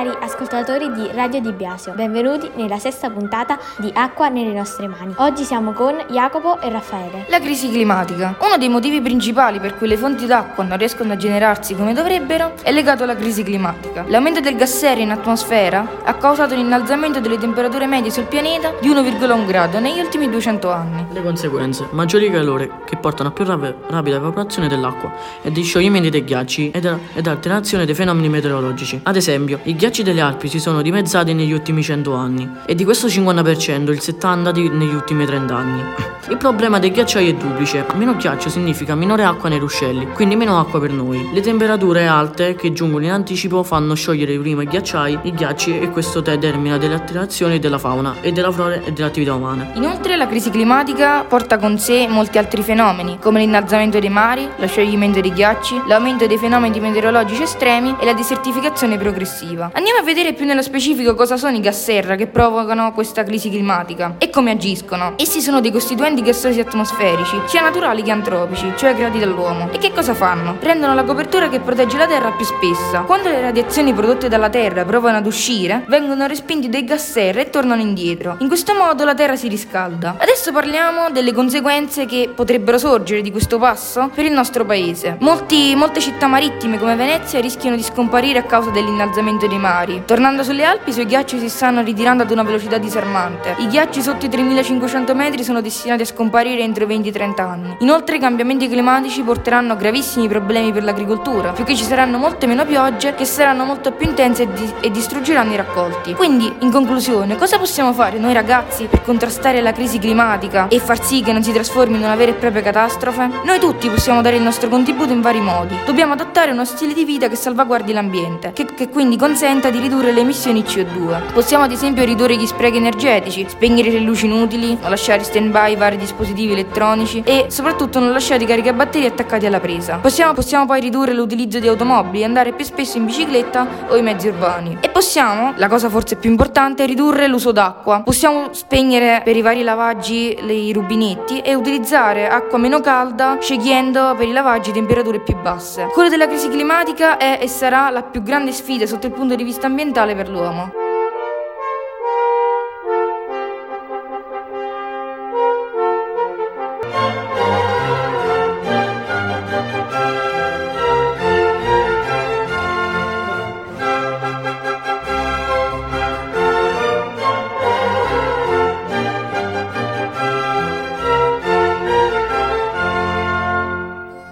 cari ascoltatori di Radio Di Biasio, benvenuti nella sesta puntata di Acqua nelle nostre mani. Oggi siamo con Jacopo e Raffaele. La crisi climatica. Uno dei motivi principali per cui le fonti d'acqua non riescono a generarsi come dovrebbero è legato alla crisi climatica. L'aumento del gas serra in atmosfera ha causato un innalzamento delle temperature medie sul pianeta di 1,1 grado negli ultimi 200 anni. Le conseguenze: maggiori calore che portano a più rap- rapida evaporazione dell'acqua e di scioglimenti dei ghiacci ed, ed alterazione dei fenomeni meteorologici. Ad esempio, i ghiacci delle Alpi si sono dimezzati negli ultimi 100 anni e di questo 50% il 70% di- negli ultimi 30 anni. Il problema dei ghiacciai è duplice. Meno ghiaccio significa minore acqua nei ruscelli, quindi meno acqua per noi. Le temperature alte che giungono in anticipo fanno sciogliere prima i ghiacciai, i ghiacci e questo determina delle alterazioni della fauna e della flora e delle attività umane. Inoltre la crisi climatica porta con sé molti altri fenomeni, come l'innalzamento dei mari, lo scioglimento dei ghiacci, l'aumento dei fenomeni meteorologici estremi e la desertificazione progressiva. Andiamo a vedere più nello specifico cosa sono i gas serra che provocano questa crisi climatica e come agiscono. Essi sono dei costituenti gassosi atmosferici, sia naturali che antropici, cioè creati dall'uomo. E che cosa fanno? Rendono la copertura che protegge la Terra più spessa. Quando le radiazioni prodotte dalla Terra provano ad uscire, vengono respinti dai gas serra e tornano indietro. In questo modo la Terra si riscalda. Adesso parliamo delle conseguenze che potrebbero sorgere di questo passo per il nostro paese. Molti- molte città marittime come Venezia rischiano di scomparire a causa dell'innalzamento dei mari. Tornando sulle Alpi, i suoi ghiacci si stanno ritirando ad una velocità disarmante. I ghiacci sotto i 3500 metri sono destinati a scomparire entro i 20-30 anni. Inoltre i cambiamenti climatici porteranno gravissimi problemi per l'agricoltura, poiché ci saranno molte meno piogge che saranno molto più intense e, di- e distruggeranno i raccolti. Quindi, in conclusione, cosa possiamo fare noi ragazzi per contrastare la crisi climatica e far sì che non si trasformi in una vera e propria catastrofe? Noi tutti possiamo dare il nostro contributo in vari modi. Dobbiamo adottare uno stile di vita che salvaguardi l'ambiente, che, che quindi consenta di ridurre le emissioni CO2. Possiamo ad esempio ridurre gli sprechi energetici, spegnere le luci inutili, non lasciare in stand-by vari dispositivi elettronici e soprattutto non lasciare i caricabatterie attaccati alla presa. Possiamo, possiamo poi ridurre l'utilizzo di automobili andare più spesso in bicicletta o in mezzi urbani. E possiamo, la cosa forse più importante, ridurre l'uso d'acqua. Possiamo spegnere per i vari lavaggi i rubinetti e utilizzare acqua meno calda, scegliendo per i lavaggi temperature più basse. Quello della crisi climatica è e sarà la più grande sfida sotto il punto di vista ambientale per l'uomo.